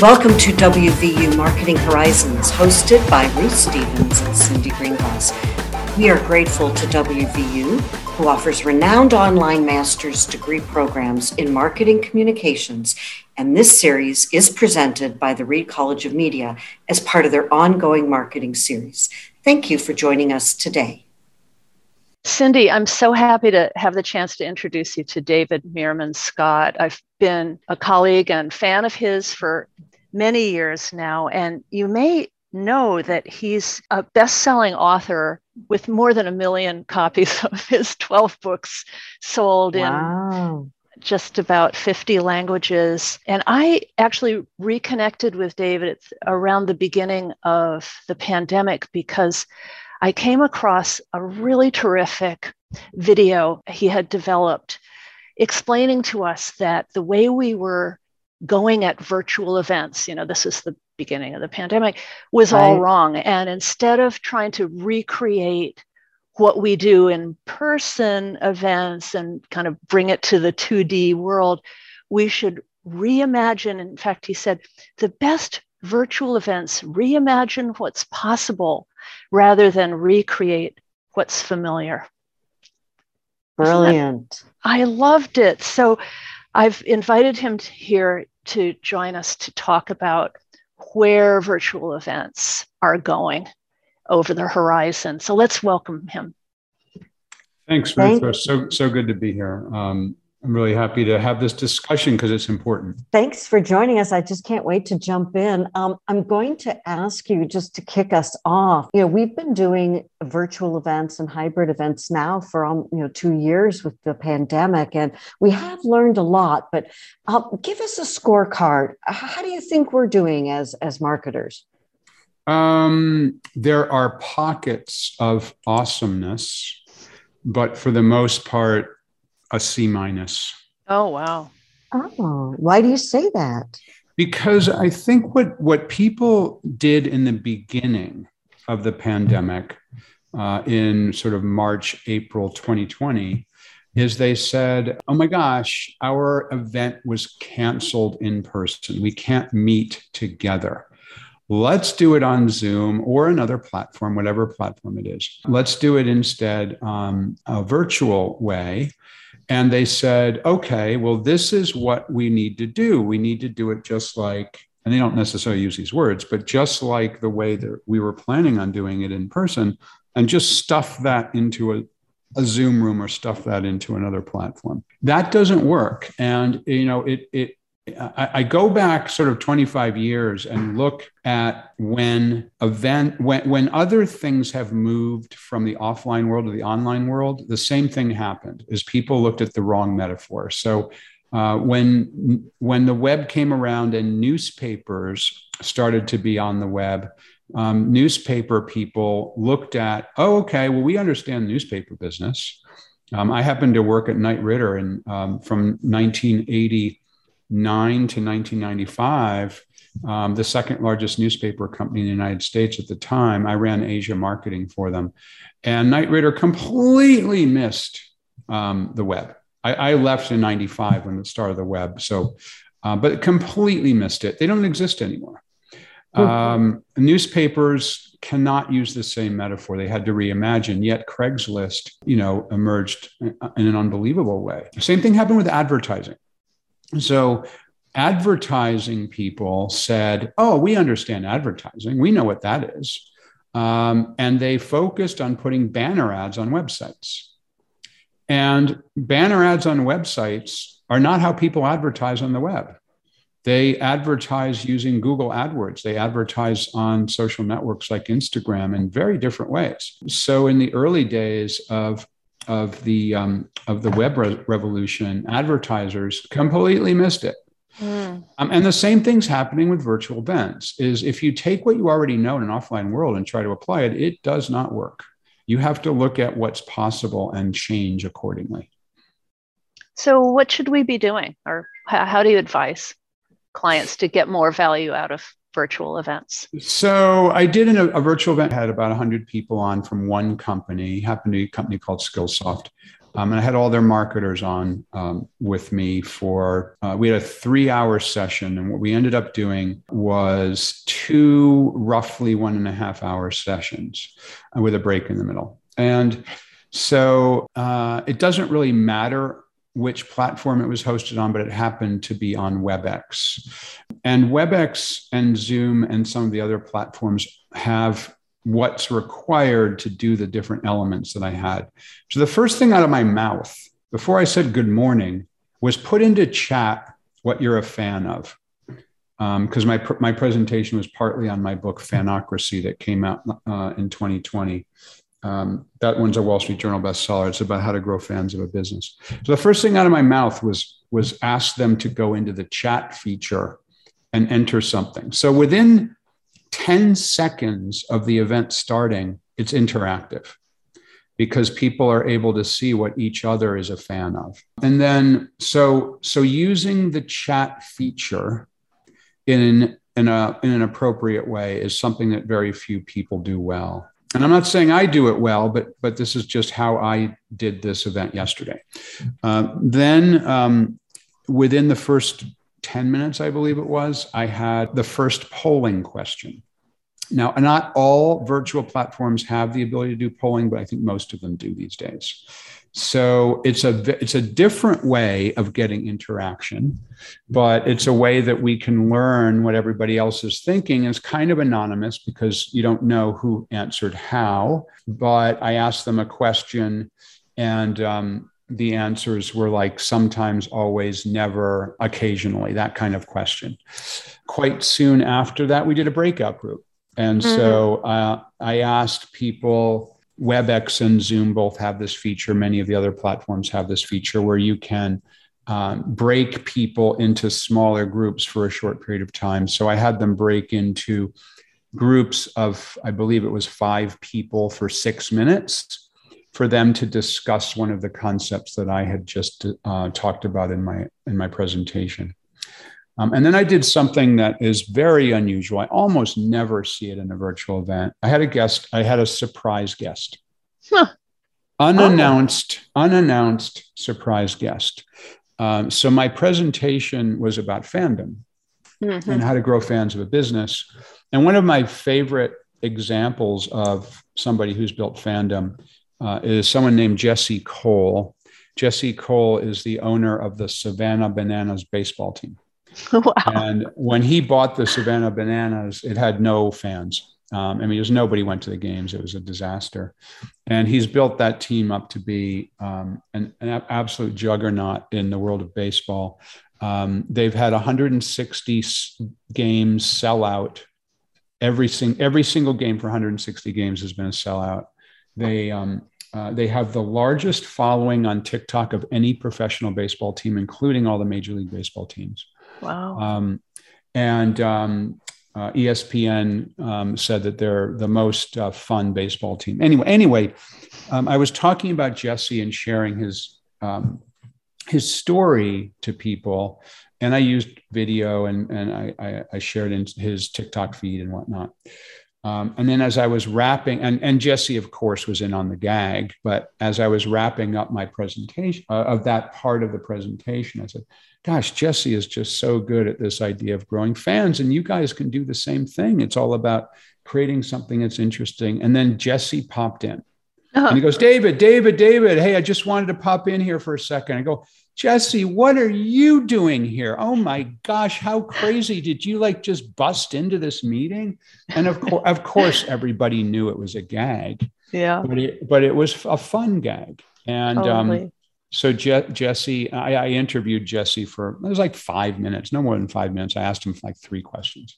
Welcome to WVU Marketing Horizons, hosted by Ruth Stevens and Cindy Greengrass. We are grateful to WVU, who offers renowned online master's degree programs in marketing communications, and this series is presented by the Reed College of Media as part of their ongoing marketing series. Thank you for joining us today. Cindy, I'm so happy to have the chance to introduce you to David Meerman Scott. I've been a colleague and fan of his for many years now, and you may know that he's a best selling author with more than a million copies of his 12 books sold wow. in just about 50 languages. And I actually reconnected with David around the beginning of the pandemic because I came across a really terrific video he had developed explaining to us that the way we were going at virtual events, you know, this is the beginning of the pandemic, was right. all wrong. And instead of trying to recreate what we do in person events and kind of bring it to the 2D world, we should reimagine. In fact, he said the best virtual events reimagine what's possible rather than recreate what's familiar. Brilliant. I loved it. So I've invited him to here to join us to talk about where virtual events are going over the horizon. So let's welcome him. Thanks, Ruth. So so good to be here. Um, I'm really happy to have this discussion because it's important. Thanks for joining us. I just can't wait to jump in. Um, I'm going to ask you just to kick us off. You know, we've been doing virtual events and hybrid events now for um, you know two years with the pandemic, and we have learned a lot. But uh, give us a scorecard. How do you think we're doing as as marketers? Um, there are pockets of awesomeness, but for the most part a C minus. Oh wow. Oh, why do you say that? Because I think what what people did in the beginning of the pandemic, uh, in sort of March, April 2020, is they said, "Oh my gosh, our event was canceled in person. We can't meet together." let's do it on Zoom or another platform, whatever platform it is. Let's do it instead um, a virtual way. And they said, okay, well, this is what we need to do. We need to do it just like, and they don't necessarily use these words, but just like the way that we were planning on doing it in person, and just stuff that into a, a Zoom room or stuff that into another platform. That doesn't work. And, you know, it, it, I, go back sort of 25 years and look at when event when when other things have moved from the offline world to the online world, the same thing happened is people looked at the wrong metaphor. So uh, when when the web came around and newspapers started to be on the web, um, newspaper people looked at, oh, okay, well, we understand newspaper business. Um, I happened to work at Knight Ridder and um, from 1980 9 to 1995, um, the second largest newspaper company in the United States at the time. I ran Asia marketing for them. And Knight Ridder completely missed um, the web. I, I, left in 95 when it started the web. So, uh, but completely missed it. They don't exist anymore. Hmm. Um, newspapers cannot use the same metaphor. They had to reimagine. Yet Craigslist, you know, emerged in an unbelievable way. Same thing happened with advertising. So advertising people said, Oh, we understand advertising. We know what that is. Um, and they focused on putting banner ads on websites. And banner ads on websites are not how people advertise on the web. They advertise using Google AdWords. They advertise on social networks like Instagram in very different ways. So, in the early days of of the um, of the web re- revolution, advertisers completely missed it. Mm. Um, and the same thing's happening with virtual events. Is if you take what you already know in an offline world and try to apply it, it does not work. You have to look at what's possible and change accordingly. So, what should we be doing, or how, how do you advise clients to get more value out of virtual events? So I did in a, virtual event, had about 100 people on from one company, happened to be a company called Skillsoft. Um, and I had all their marketers on um, with me for, uh, we had a three hour session. And what we ended up doing was two roughly one and a half hour sessions with a break in the middle. And so uh, it doesn't really matter which platform it was hosted on, but it happened to be on WebEx. And WebEx and Zoom and some of the other platforms have what's required to do the different elements that I had. So the first thing out of my mouth before I said good morning was put into chat what you're a fan of. Because um, my, my presentation was partly on my book Fanocracy that came out uh, in 2020. Um, that one's a Wall Street Journal bestseller. It's about how to grow fans of a business. So the first thing out of my mouth was was ask them to go into the chat feature and enter something. So within 10 seconds of the event starting, it's interactive because people are able to see what each other is a fan of. And then so so using the chat feature in in a in an appropriate way is something that very few people do well and I'm not saying I do it well, but but this is just how I did this event yesterday. Uh, then um, within the first 10 minutes, I believe it was, I had the first polling question. Now, not all virtual platforms have the ability to do polling, but I think most of them do these days. So it's a it's a different way of getting interaction, but it's a way that we can learn what everybody else is thinking. It's kind of anonymous because you don't know who answered how. But I asked them a question, and um, the answers were like sometimes, always, never, occasionally, that kind of question. Quite soon after that, we did a breakout group, and mm-hmm. so uh, I asked people WebEx and Zoom both have this feature. Many of the other platforms have this feature where you can um, break people into smaller groups for a short period of time. So I had them break into groups of, I believe it was five people for six minutes for them to discuss one of the concepts that I had just uh, talked about in my in my presentation. Um, and then I did something that is very unusual. I almost never see it in a virtual event. I had a guest, I had a surprise guest. Huh. Unannounced, oh. unannounced surprise guest. Um, so my presentation was about fandom mm-hmm. and how to grow fans of a business. And one of my favorite examples of somebody who's built fandom uh, is someone named Jesse Cole. Jesse Cole is the owner of the Savannah Bananas baseball team. Wow. And when he bought the Savannah Bananas, it had no fans. Um, I mean, there's nobody went to the games. It was a disaster. And he's built that team up to be um, an, an, absolute juggernaut in the world of baseball. Um, they've had 160 games sell out. Every, sing- every single game for 160 games has been a sellout. They, um, uh, they have the largest following on TikTok of any professional baseball team, including all the Major League Baseball teams. Wow. Um, and um, uh, ESPN um, said that they're the most uh, fun baseball team. Anyway, anyway, um, I was talking about Jesse and sharing his um, his story to people, and I used video and and I, I, I shared in his TikTok feed and whatnot. Um, and then as I was wrapping, and, and Jesse, of course, was in on the gag, but as I was wrapping up my presentation uh, of that part of the presentation, I said, gosh, Jesse is just so good at this idea of growing fans. And you guys can do the same thing. It's all about creating something that's interesting. And then Jesse popped in. Uh-huh. And he goes, David, David, David, hey, I just wanted to pop in here for a second. I go, Jesse, what are you doing here? Oh my gosh, how crazy did you like just bust into this meeting? And of course, of course, everybody knew it was a gag. Yeah. But it, but it was a fun gag. And totally. um, so Je- Jesse, I, I, interviewed Jesse for it was like five minutes, no more than five minutes. I asked him like three questions.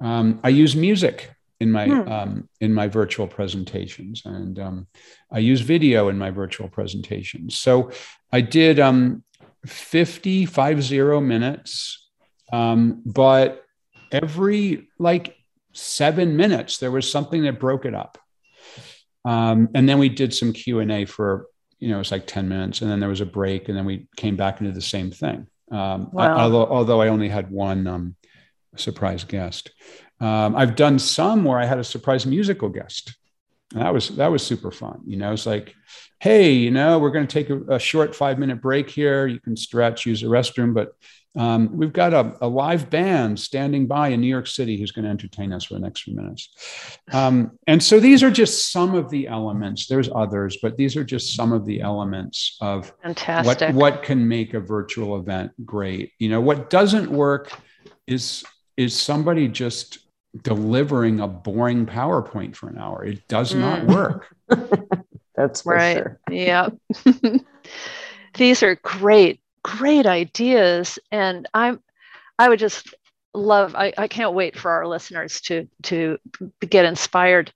Um, I use music in my hmm. um, in my virtual presentations, and um, I use video in my virtual presentations. So I did um, 50, five zero minutes, um, but every like seven minutes there was something that broke it up. Um, and then we did some Q and A for you know, it was like 10 minutes and then there was a break and then we came back into the same thing. Um, wow. I, although, although I only had one um, surprise guest. Um, I've done some where I had a surprise musical guest. And that was that was super fun. You know, it's like, hey, you know, we're going to take a, a, short five minute break here. You can stretch, use the restroom, but um, we've got a, a, live band standing by in New York City who's going to entertain us for the next few minutes. Um, and so these are just some of the elements. There's others, but these are just some of the elements of Fantastic. what what can make a virtual event great. You know, what doesn't work is is somebody just delivering a boring PowerPoint for an hour. It does mm. not work. That's right. Sure. Yeah. These are great, great ideas. And I'm I would just love, I, I can't wait for our listeners to to get inspired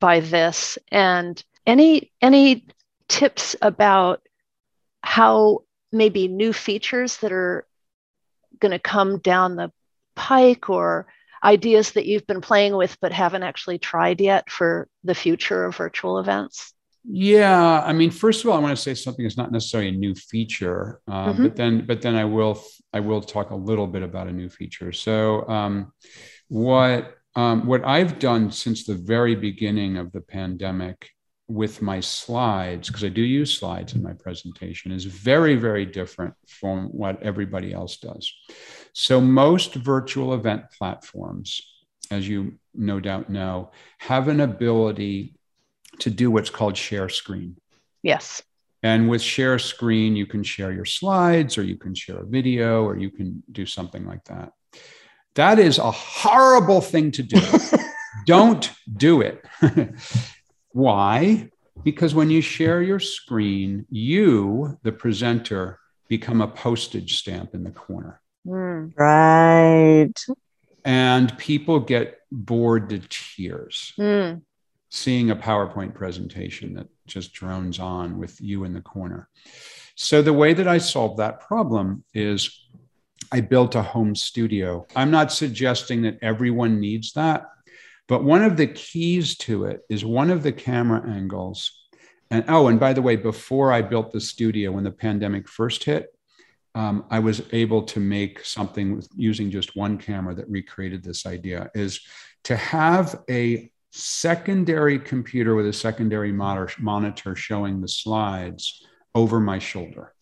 by this. And any any tips about how maybe new features that are going to come down the pike or ideas that you've been playing with but haven't actually tried yet for the future of virtual events? Yeah, I mean, first of all, I want to say something that's not necessarily a new feature, um, mm-hmm. but then, but then I will, I will talk a little bit about a new feature. So, um, what um, what I've done since the very beginning of the pandemic with my slides, because I do use slides in my presentation, is very, very different from what everybody else does. So, most virtual event platforms, as you no doubt know, have an ability to do what's called share screen. Yes. And with share screen, you can share your slides or you can share a video or you can do something like that. That is a horrible thing to do. Don't do it. Why? Because when you share your screen, you, the presenter, become a postage stamp in the corner. Mm. Right. And people get bored to tears mm. seeing a PowerPoint presentation that just drones on with you in the corner. So, the way that I solved that problem is I built a home studio. I'm not suggesting that everyone needs that, but one of the keys to it is one of the camera angles. And oh, and by the way, before I built the studio, when the pandemic first hit, um, I was able to make something using just one camera that recreated this idea is to have a secondary computer with a secondary monitor showing the slides over my shoulder.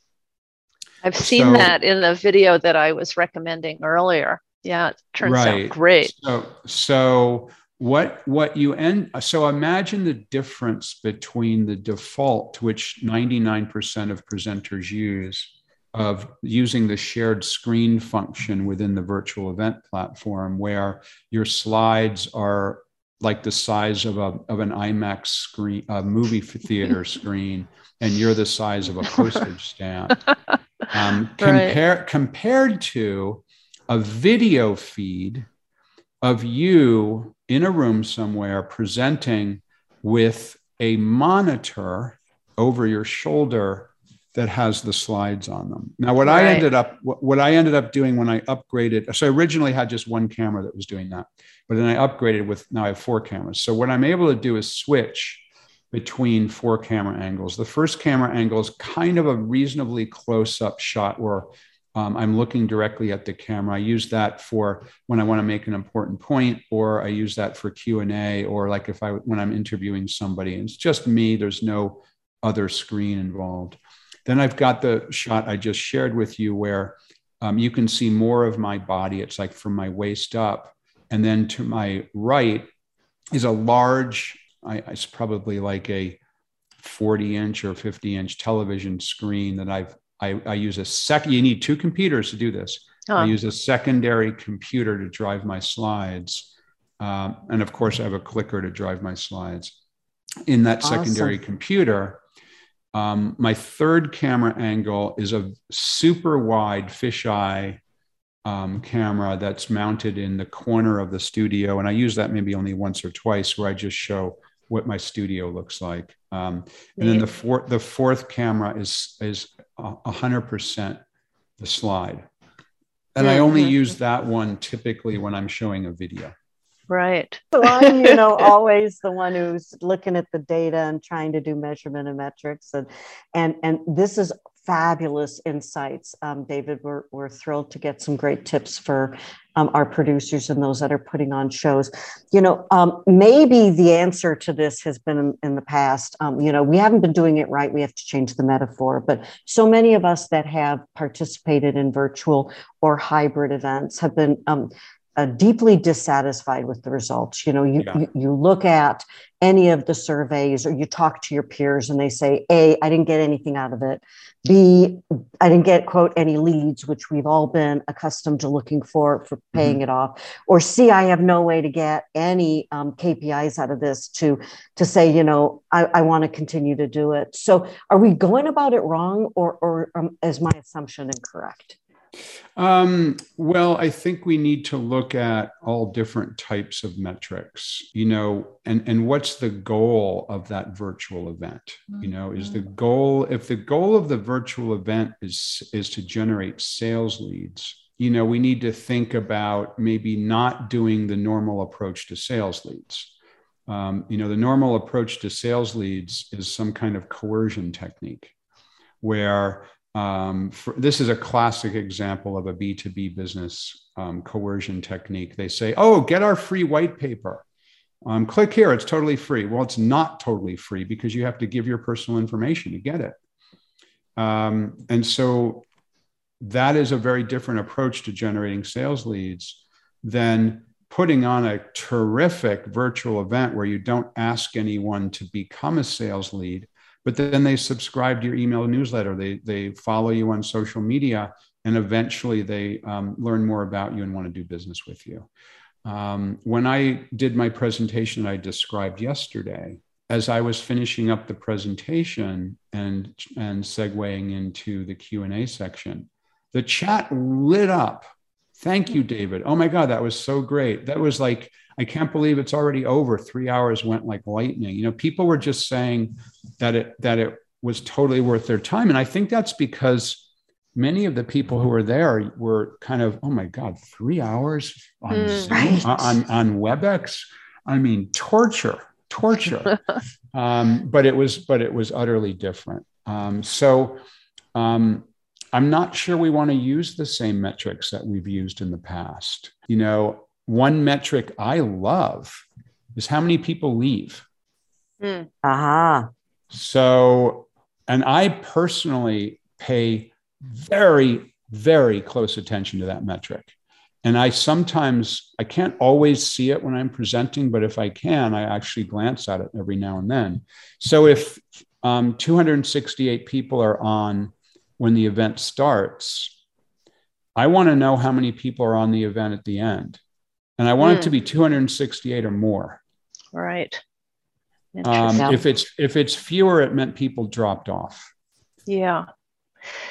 I've seen so, that in the video that I was recommending earlier. Yeah, it turns right. out great. So, so what what you end so imagine the difference between the default which 99% of presenters use of using the shared screen function within the virtual event platform where your slides are like the size of, a, of an IMAX screen, a movie theater screen, and you're the size of a postage stamp. Um, compare, right. Compared to a video feed of you in a room somewhere presenting with a monitor over your shoulder that has the slides on them. Now, what right. I ended up what I ended up doing when I upgraded, so I originally had just one camera that was doing that, but then I upgraded with now I have four cameras. So what I'm able to do is switch between four camera angles. The first camera angle is kind of a reasonably close up shot where um, I'm looking directly at the camera. I use that for when I want to make an important point, or I use that for Q and A, or like if I when I'm interviewing somebody. And it's just me. There's no other screen involved. Then I've got the shot I just shared with you where um, you can see more of my body. It's like from my waist up, and then to my right is a large. I, it's probably like a 40 inch or 50 inch television screen that I've I, I use a second, you need two computers to do this. I use a secondary computer to drive my slides. Um, and of course, I have a clicker to drive my slides. In that awesome. secondary computer, um, my third camera angle is a super wide fisheye um, camera that's mounted in the corner of the studio. And I use that maybe only once or twice where I just show what my studio looks like. Um, and then the fourth the fourth camera is is hundred percent the slide, and I only use that one typically when I'm showing a video. Right. So I'm, you know, always the one who's looking at the data and trying to do measurement and metrics, and and and this is fabulous insights, um, David. We're we're thrilled to get some great tips for um, our producers and those that are putting on shows. You know, um, maybe the answer to this has been in, in the past. Um, you know, we haven't been doing it right. We have to change the metaphor. But so many of us that have participated in virtual or hybrid events have been um, uh, deeply dissatisfied with the results. You know, you, yeah. you, you look at any of the surveys or you talk to your peers and they say, A, I didn't get anything out of it. B, I didn't get quote any leads, which we've all been accustomed to looking for for paying mm-hmm. it off. Or C, I have no way to get any um, KPIs out of this to to say, you know, I, I want to continue to do it. So, are we going about it wrong, or or um, is my assumption incorrect? Um, well, I think we need to look at all different types of metrics, you know, and, and what's the goal of that virtual event? You know, is the mm-hmm. goal, if the goal of the virtual event is, is to generate sales leads, you know, we need to think about maybe not doing the normal approach to sales leads. Um, you know, the normal approach to sales leads is some kind of coercion technique where um, for, this is a classic example of a B2B business um, coercion technique. They say, oh, get our free white paper. Um, click here, it's totally free. Well, it's not totally free because you have to give your personal information to get it. Um, and so that is a very different approach to generating sales leads than putting on a terrific virtual event where you don't ask anyone to become a sales lead but then they subscribe to your email newsletter. They they follow you on social media and eventually they um, learn more about you and want to do business with you. Um, when i did my presentation i described yesterday as i was finishing up the presentation and and segueing into the q&a section the chat lit up. Thank you david. Oh my god that was so great. That was like I can't believe it's already over. Three hours went like lightning. You know, people were just saying that it that it was totally worth their time, and I think that's because many of the people who were there were kind of, oh my god, three hours on mm, right. on on WebEx. I mean, torture, torture. um, but it was, but it was utterly different. Um, so. Um, I'm not sure we want to use the same metrics that we've used in the past. You know, one metric I love is how many people leave. Mm. Uh-huh. So, and I personally pay very, very close attention to that metric. And I sometimes, I can't always see it when I'm presenting, but if I can, I actually glance at it every now and then. So if um, 268 people are on when the event starts, I want to know how many people are on the event at the end and I want mm. it to be hmm. 268 or more. Right. Um, if it's if it's fewer, it meant people dropped off. Yeah.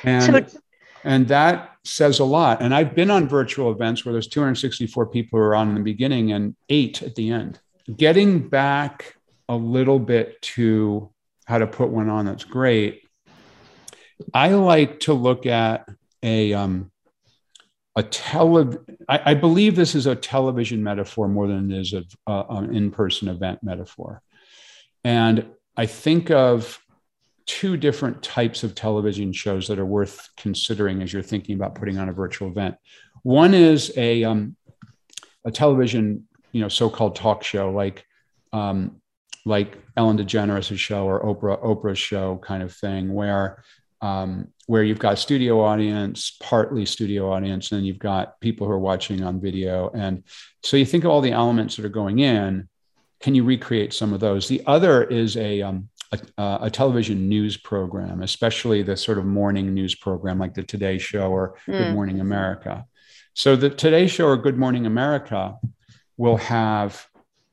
And so, and that says a lot. And I've been on virtual events where there's 264 people who are on in the beginning and eight at the end. Getting back a little bit to how to put one on that's great. I like to look at a um, a tele I, I, believe this is a television metaphor more than it is a, an in-person event metaphor. And i think of two different types of television shows that are worth considering as you're thinking about putting on a virtual event. One is a um, a television you know so-called talk show like um, like ellen degeneres' show or oprah oprah's show kind of thing where um, where you've got studio audience, partly studio audience, and then you've got people who are watching on video. And so you think of all the elements that are going in. Can you recreate some of those? The other is a, um, a, a, television news program, especially the sort of morning news program like the Today Show or mm. Good Morning America. So the Today Show or Good Morning America will have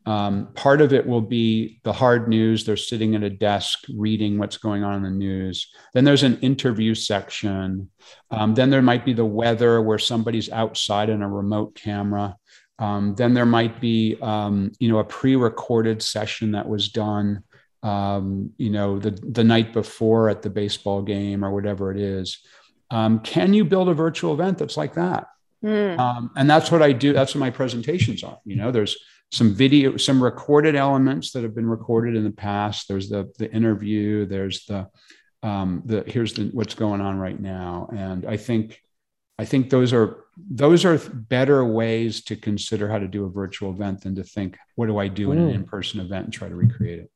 um, part of it will be the hard news. They're sitting at a desk reading what's going on in the news. Then there's an interview section. Um, then there might be the weather where somebody's outside in a remote camera. Um, then there might be, um, you know, a pre-recorded session that was done, um, you know, the the night before at the baseball game or whatever it is. Um, can you build a virtual event that's like that? Mm. and that's what I do. That's what my presentations are. You know, there's some video, some recorded elements that have been recorded in the past. There's the the interview. There's the um, the here's the what's going on right now. And I think I think those are those are better ways to consider how to do a virtual event than to think, what do I do in an mm. in-person event and try to recreate it.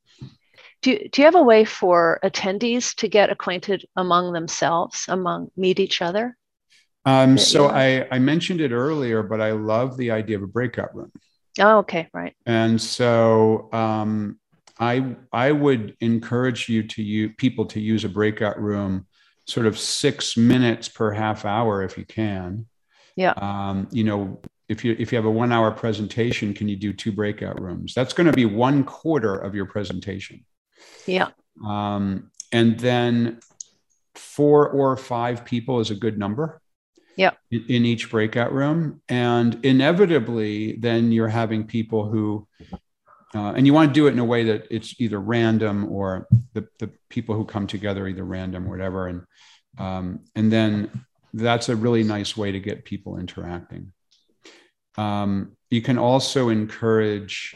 Do, do you have a way for attendees to get acquainted among themselves, among meet each other? Um, so I, I mentioned it earlier, but I love the idea of a breakout room. Oh, okay, right. And so um, I I would encourage you to you people to use a breakout room, sort of six minutes per half hour if you can. Yeah. Um, you know, if you if you have a one hour presentation, can you do two breakout rooms? That's going to be one quarter of your presentation. Yeah. Um, and then four or five people is a good number. Yeah. In, in each breakout room, and inevitably, then you're having people who uh, and you want to do it in a way that it's either random or the, the people who come together either random or whatever. And um, and then that's a really nice way to get people interacting. Um, you can also encourage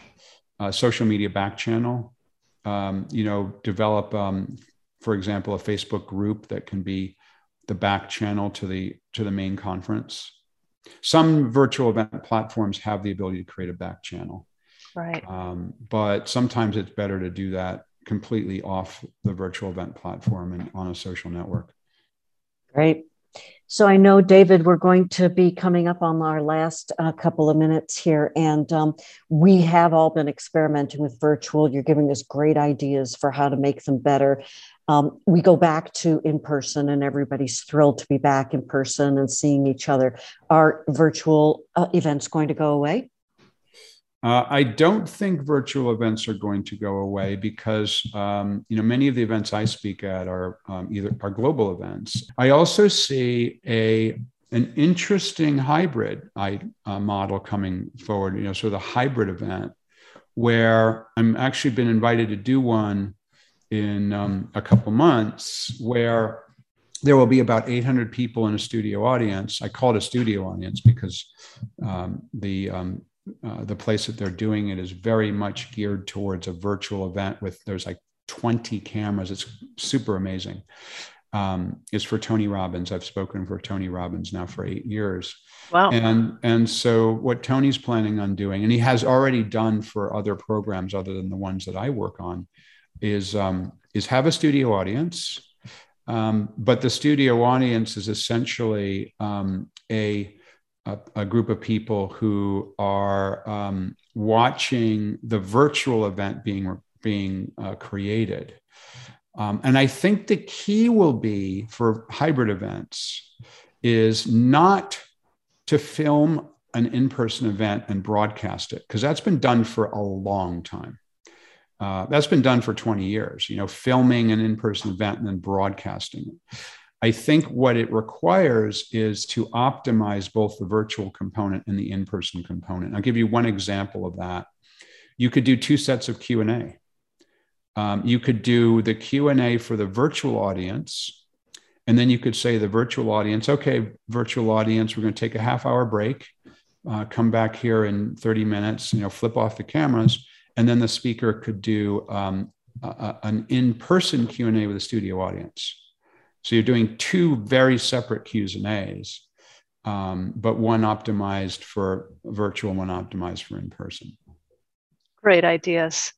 uh, social media back channel. Um, you know develop um, for example a facebook group that can be the back channel to the to the main conference some virtual event platforms have the ability to create a back channel Right. Um, but sometimes it's better to do that completely off the virtual event platform and on a social network. Great. So I know, David, we're going to be coming up on our last uh, couple of minutes here, and um, we have all been experimenting with virtual. You're giving us great ideas for how to make them better. Um, we go back to in person, and everybody's thrilled to be back in person and seeing each other. Are virtual uh, events going to go away? Uh, I don't think virtual events are going to go away because um, you know many of the events I speak at are um, either are global events. I also see a an interesting hybrid I, uh, model coming forward. You know, sort of a hybrid event where I'm actually been invited to do one in um, a couple months where there will be about 800 people in a studio audience. I call it a studio audience because um, the um, uh, the place that they're doing it is very much geared towards a virtual event with there's like 20 cameras. It's super amazing. Um, is for Tony Robbins. I've spoken for Tony Robbins now for eight years. Wow. And and so what Tony's planning on doing, and he has already done for other programs other than the ones that I work on, is um, is have a studio audience. Um, but the studio audience is essentially um, a a, a, group of people who are um, watching the virtual event being being uh, created. Um, and I think the key will be for hybrid events is not to film an in-person event and broadcast it because that's been done for a long time. Uh, that's been done for 20 years, you know, filming an in-person event and then broadcasting it. I think what it requires is to optimize both the virtual component and the in-person component. I'll give you one example of that. You could do two sets of Q&A. Um, you could do the Q&A for the virtual audience, and then you could say the virtual audience, okay, virtual audience, we're going to take a half hour break, uh, come back here in 30 minutes, you know, flip off the cameras, and then the speaker could do um, a, an in-person Q&A with a studio audience. So you're doing two very separate Q's and A's, um, but one optimized for virtual, one optimized for in person. Great ideas.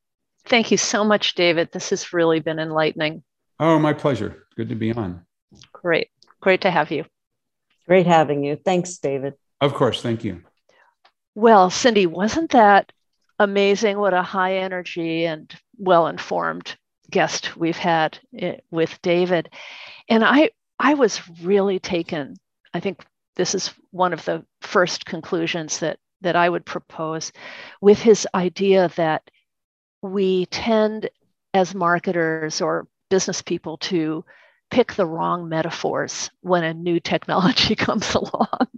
Thank you so much, David. This has really been enlightening. Oh, my pleasure. Good to be on. Great. Great to have you. Great having you. Thanks, David. Of course. Thank you. Well, Cindy, wasn't that amazing? What a high energy and well informed guest we've had eh, with David. And I I was really taken. I think this is one of the first conclusions that that I would propose with his idea that we tend as marketers or business people to pick the wrong metaphors when a new technology comes along.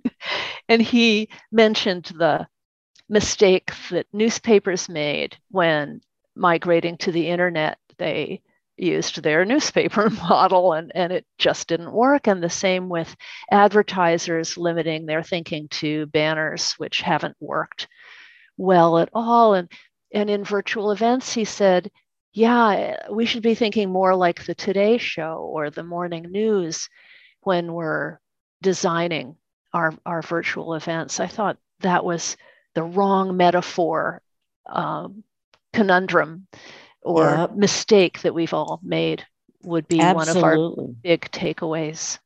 and he mentioned the mistake that newspapers made when migrating to the internet they used their newspaper model and, and it just didn't work. And the same with advertisers limiting their thinking to banners, which haven't worked well at all. And, and in virtual events, he said, yeah, we should be thinking more like the Today Show or the morning news when we're designing our, our virtual events. I thought that was the wrong metaphor um, conundrum or yep. mistake that we've all made would be Absolutely. one of our big takeaways.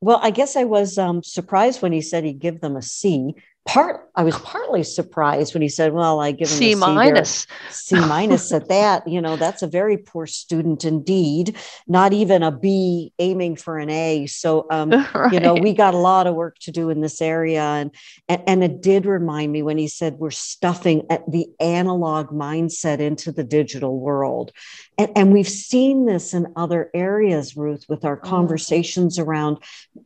Well, I guess I was um, surprised when he said he'd give them a C part i was partly surprised when he said well i give him c minus c minus at that you know that's a very poor student indeed not even a b aiming for an a so um, right. you know we got a lot of work to do in this area and, and and it did remind me when he said we're stuffing the analog mindset into the digital world and, and we've seen this in other areas ruth with our mm. conversations around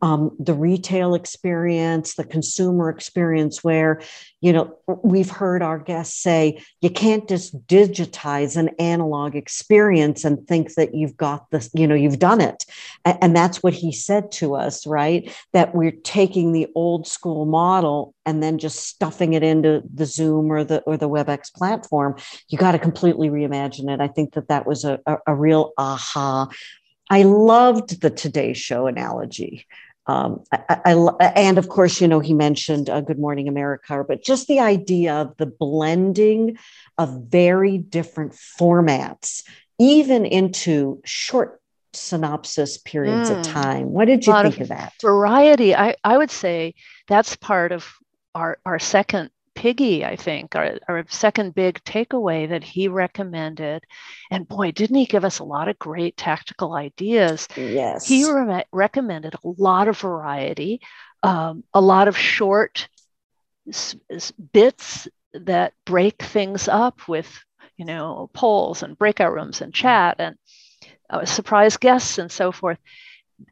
um, the retail experience the consumer experience where you know we've heard our guests say you can't just digitize an analog experience and think that you've got this you know you've done it. And that's what he said to us right? That we're taking the old school model and then just stuffing it into the zoom or the or the webex platform. You got to completely reimagine it. I think that that was a, a, a real aha. I loved the Today Show analogy um, I, I, and of course, you know, he mentioned uh, Good Morning America, but just the idea of the blending of very different formats, even into short synopsis periods mm. of time. What did you think of, of that? Variety. I, I would say that's part of our, our second Piggy, I think, our, our second big takeaway that he recommended. And boy, didn't he give us a lot of great tactical ideas? Yes. He re- recommended a lot of variety, um, a lot of short s- s- bits that break things up with, you know, polls and breakout rooms and chat and uh, surprise guests and so forth.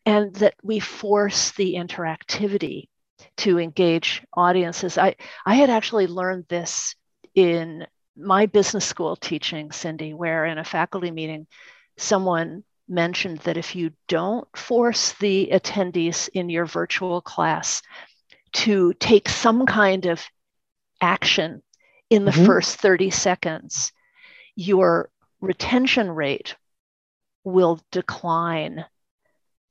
And that we force the interactivity to engage audiences. I, I had actually learned this in my business school teaching, Cindy, where in a faculty meeting, someone mentioned that if you don't force the attendees in your virtual class to take some kind of action in the mm-hmm. first 30 seconds, your retention rate will decline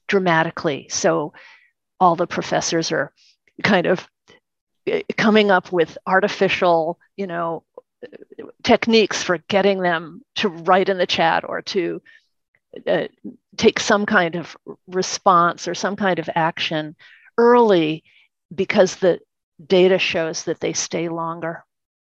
dramatically. So all the professors are kind of eh, coming up with artificial, you know, techniques for getting them to write in the chat or to uh, take some kind of response or some kind of action early because the data shows that they stay longer.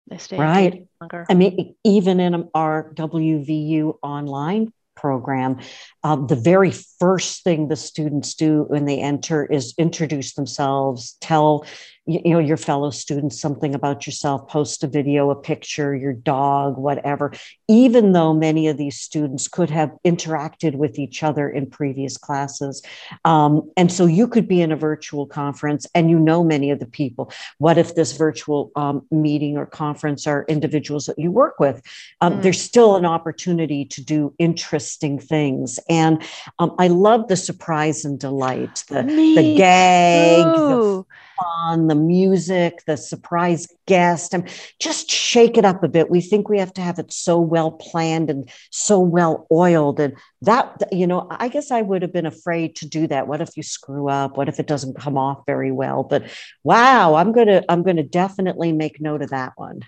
They stay right. longer. I mean, even in our WVU online program, uh, the very first thing the students do when they enter is introduce themselves, tell you, know your fellow students something about yourself post a video a picture your dog whatever even though many of these students could have interacted with each other in previous classes. Um, and so you could be in a virtual conference and you know many of the people. What if this virtual um, meeting or conference are individuals that you work with? Um, mm. there's still an opportunity to do interesting things. And um, i love the surprise and delight the, the gag the fun, the music, the surprise guest. I just shake it up a bit. We think we have to have it so well planned and so well oiled. And that, you know, I guess I would have been afraid to do that. What if you screw up? What if it doesn't come off very well? But wow, I'm gonna, I'm gonna definitely make note of that one.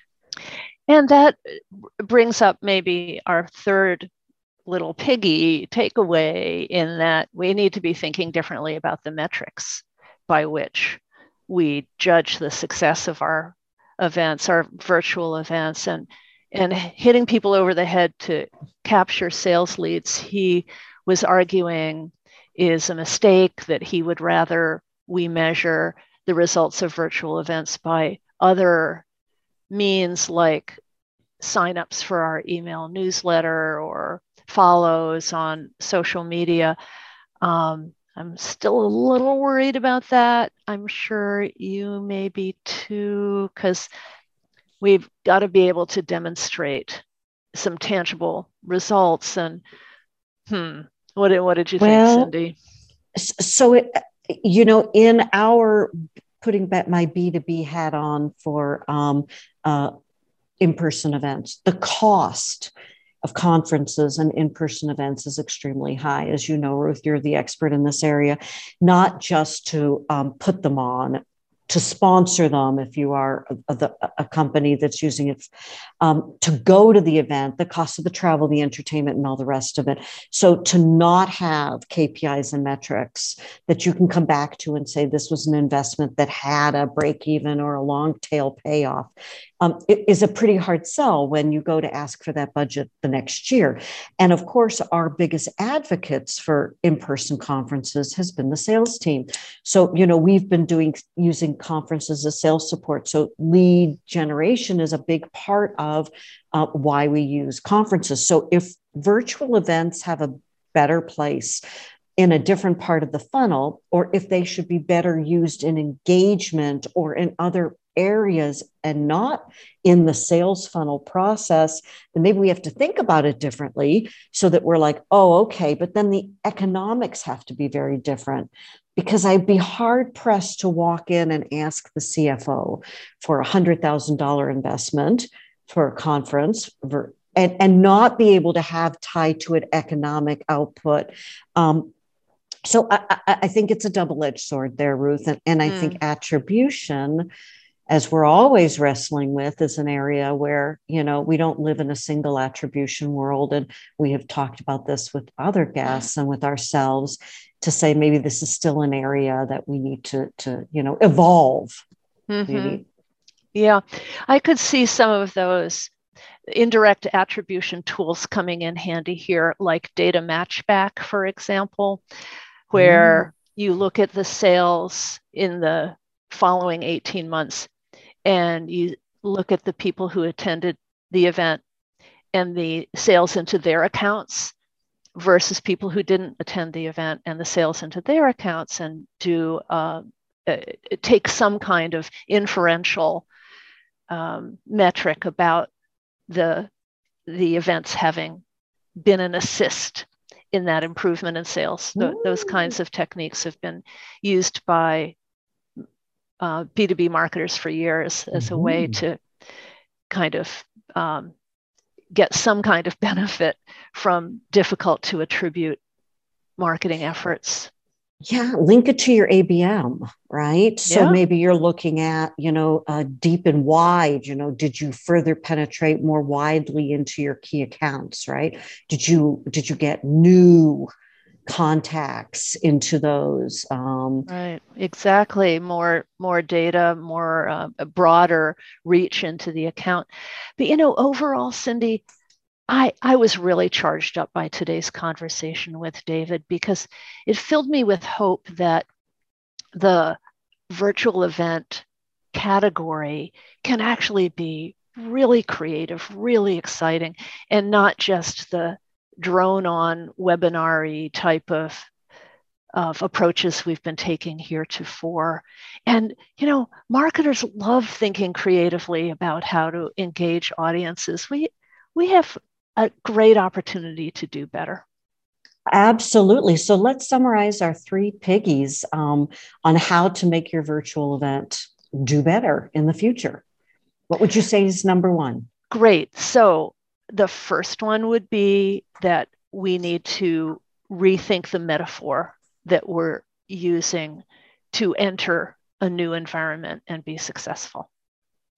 And that brings up maybe our third little piggy takeaway in that we need to be thinking differently about the metrics by which we judge the success of our events, our virtual events, and and hitting people over the head to capture sales leads. He was arguing is a mistake that he would rather we measure the results of virtual events by other means like signups for our email newsletter or follows on social media. Um, I'm still a little worried about that. I'm sure you may be too, because we've got to be able to demonstrate some tangible results. And hmm, what did what did you well, think, Cindy? So it, you know, in our putting back my B two B hat on for um, uh, in person events, the cost of conferences and in-person events is extremely high. As you know ruth you're the expert in this area not just to um, put them on to sponsor them if you are a, a, a company that's using it um, to go to the event the cost of the travel the entertainment and all the rest of it. So to not have kpis and metrics that you can come back to and say this was an investment that had a break even or a long tail payoff um, it is a pretty hard sell when you go to ask for that budget the next year. And of course, our biggest advocates for in person conferences has been the sales team. So, you know, we've been doing using conferences as sales support. So, lead generation is a big part of uh, why we use conferences. So, if virtual events have a better place in a different part of the funnel, or if they should be better used in engagement or in other areas and not in the sales funnel process, then maybe we have to think about it differently so that we're like, oh, okay, but then the economics have to be very different. Because I'd be hard pressed to walk in and ask the CFO for a $100,000 investment for a conference and, and not be able to have tied to it economic output. Um, so I, I, I, think it's a double-edged sword there, Ruth, and, and I mm. think attribution as we're always wrestling with is an area where you know we don't live in a single attribution world and we have talked about this with other guests and with ourselves to say maybe this is still an area that we need to to you know evolve mm-hmm. yeah i could see some of those indirect attribution tools coming in handy here like data matchback for example where mm. you look at the sales in the following 18 months and you look at the people who attended the event and the sales into their accounts versus people who didn't attend the event and the sales into their accounts and do uh, uh, take some kind of inferential um, metric about the the events having been an assist in that improvement in sales. Th- those kinds of techniques have been used by uh, B2B marketers for years as mm-hmm. a way mm-hmm. to kind of um, get some kind of benefit from difficult to attribute marketing efforts. Yeah, link it to your ABM, right? So maybe you're looking at, you know, uh, deep and wide. You know, did you further penetrate more widely into your key accounts, right? Did you did you get new contacts into those um, right exactly more more data more uh, broader reach into the account. But you know overall cindy I, I was really charged up by today's conversation with David because it filled me with hope that the virtual event category can actually be really creative, really exciting, and not just the drone on webinar type of of approaches we've been taking heretofore. And, you know, marketers love thinking creatively about how to engage audiences. We, we have a great opportunity to do better. Absolutely. So let's summarize our three piggies um, on how to make your virtual event do better in the future. What would you say is number one? Great. So the first one would be that we need to rethink the metaphor that we're using to enter a new environment and be successful.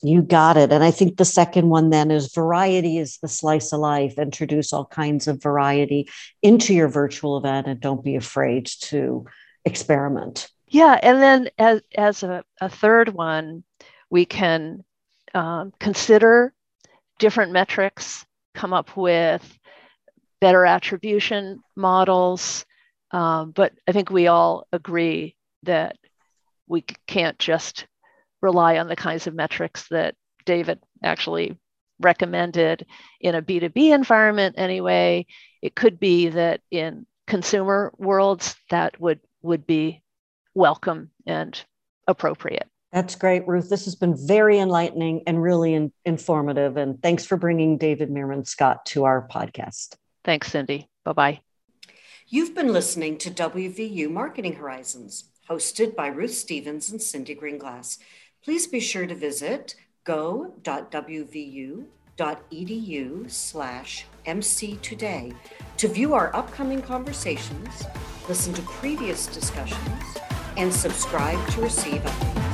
You got it. And I think the second one then is variety is the slice of life. Introduce all kinds of variety into your virtual event and don't be afraid to experiment. Yeah. And then as, as a, a third one, we can um, consider different metrics come up with better attribution models. Um, but I think we all agree that we can't just rely on the kinds of metrics that David actually recommended in a B2B environment anyway. It could be that in consumer worlds that would would be welcome and appropriate. That's great, Ruth. This has been very enlightening and really in, informative. And thanks for bringing David Meerman Scott to our podcast. Thanks, Cindy. Bye bye. You've been listening to WVU Marketing Horizons, hosted by Ruth Stevens and Cindy Greenglass. Please be sure to visit go.wvu.edu slash MC today to view our upcoming conversations, listen to previous discussions, and subscribe to receive updates.